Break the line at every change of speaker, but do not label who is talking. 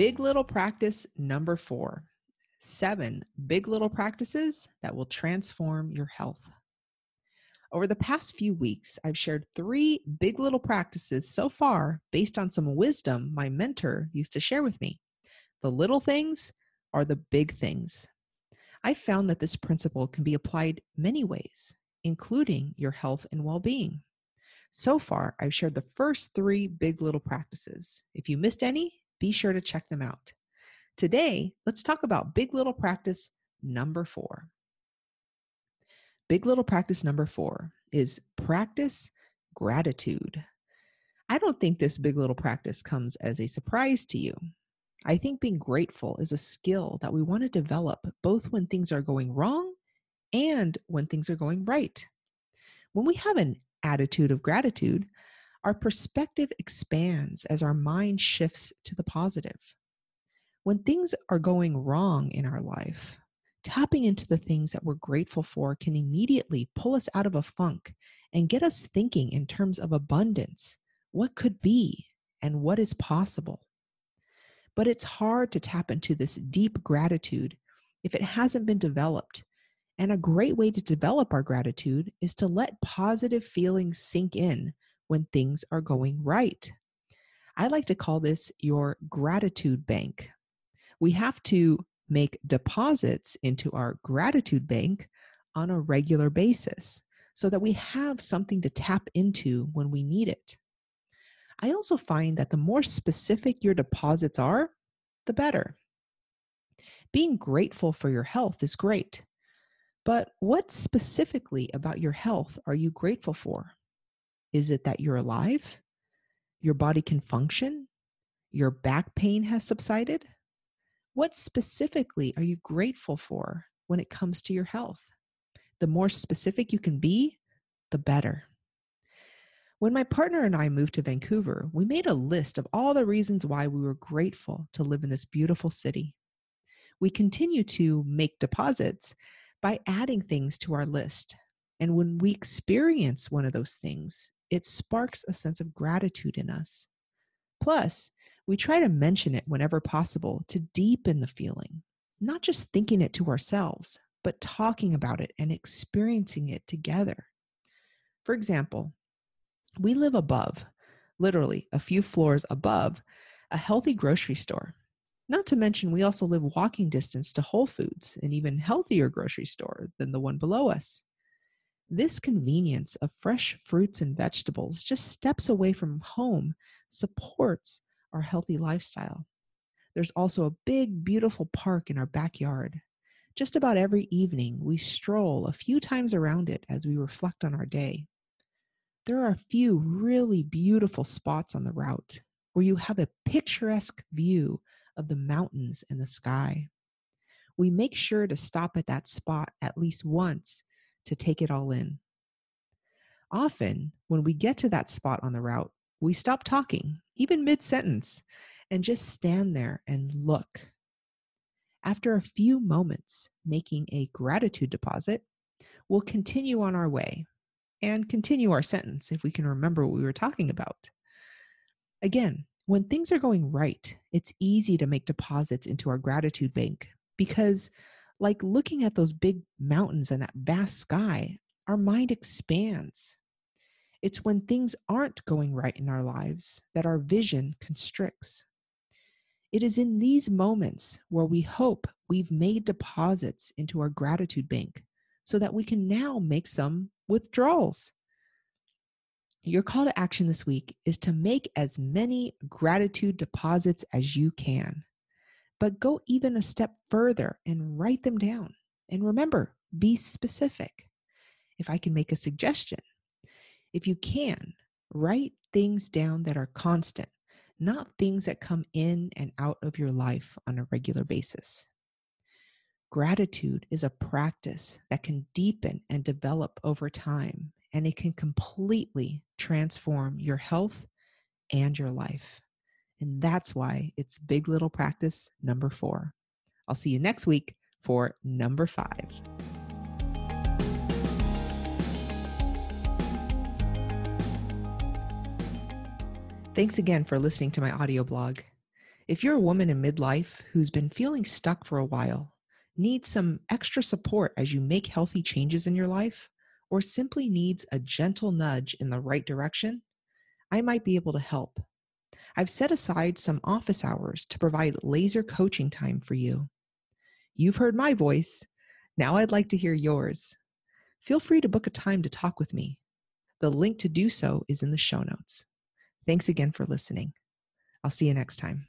Big Little Practice number four seven big little practices that will transform your health. Over the past few weeks, I've shared three big little practices so far based on some wisdom my mentor used to share with me. The little things are the big things. I found that this principle can be applied many ways, including your health and well being. So far, I've shared the first three big little practices. If you missed any, be sure to check them out. Today, let's talk about big little practice number four. Big little practice number four is practice gratitude. I don't think this big little practice comes as a surprise to you. I think being grateful is a skill that we want to develop both when things are going wrong and when things are going right. When we have an attitude of gratitude, our perspective expands as our mind shifts to the positive. When things are going wrong in our life, tapping into the things that we're grateful for can immediately pull us out of a funk and get us thinking in terms of abundance, what could be, and what is possible. But it's hard to tap into this deep gratitude if it hasn't been developed. And a great way to develop our gratitude is to let positive feelings sink in when things are going right. I like to call this your gratitude bank. We have to make deposits into our gratitude bank on a regular basis so that we have something to tap into when we need it. I also find that the more specific your deposits are, the better. Being grateful for your health is great, but what specifically about your health are you grateful for? Is it that you're alive? Your body can function? Your back pain has subsided? What specifically are you grateful for when it comes to your health? The more specific you can be, the better. When my partner and I moved to Vancouver, we made a list of all the reasons why we were grateful to live in this beautiful city. We continue to make deposits by adding things to our list. And when we experience one of those things, it sparks a sense of gratitude in us. Plus, we try to mention it whenever possible to deepen the feeling, not just thinking it to ourselves, but talking about it and experiencing it together. For example, we live above, literally a few floors above, a healthy grocery store. Not to mention, we also live walking distance to Whole Foods, an even healthier grocery store than the one below us. This convenience of fresh fruits and vegetables just steps away from home supports our healthy lifestyle. There's also a big, beautiful park in our backyard. Just about every evening, we stroll a few times around it as we reflect on our day. There are a few really beautiful spots on the route where you have a picturesque view of the mountains and the sky. We make sure to stop at that spot at least once to take it all in. Often, when we get to that spot on the route, we stop talking, even mid sentence, and just stand there and look. After a few moments making a gratitude deposit, we'll continue on our way and continue our sentence if we can remember what we were talking about. Again, when things are going right, it's easy to make deposits into our gratitude bank because like looking at those big mountains and that vast sky, our mind expands. It's when things aren't going right in our lives that our vision constricts. It is in these moments where we hope we've made deposits into our gratitude bank so that we can now make some withdrawals. Your call to action this week is to make as many gratitude deposits as you can. But go even a step further and write them down. And remember, be specific. If I can make a suggestion, if you can, write things down that are constant, not things that come in and out of your life on a regular basis. Gratitude is a practice that can deepen and develop over time, and it can completely transform your health and your life. And that's why it's Big Little Practice number four. I'll see you next week for number five. Thanks again for listening to my audio blog. If you're a woman in midlife who's been feeling stuck for a while, needs some extra support as you make healthy changes in your life, or simply needs a gentle nudge in the right direction, I might be able to help. I've set aside some office hours to provide laser coaching time for you. You've heard my voice. Now I'd like to hear yours. Feel free to book a time to talk with me. The link to do so is in the show notes. Thanks again for listening. I'll see you next time.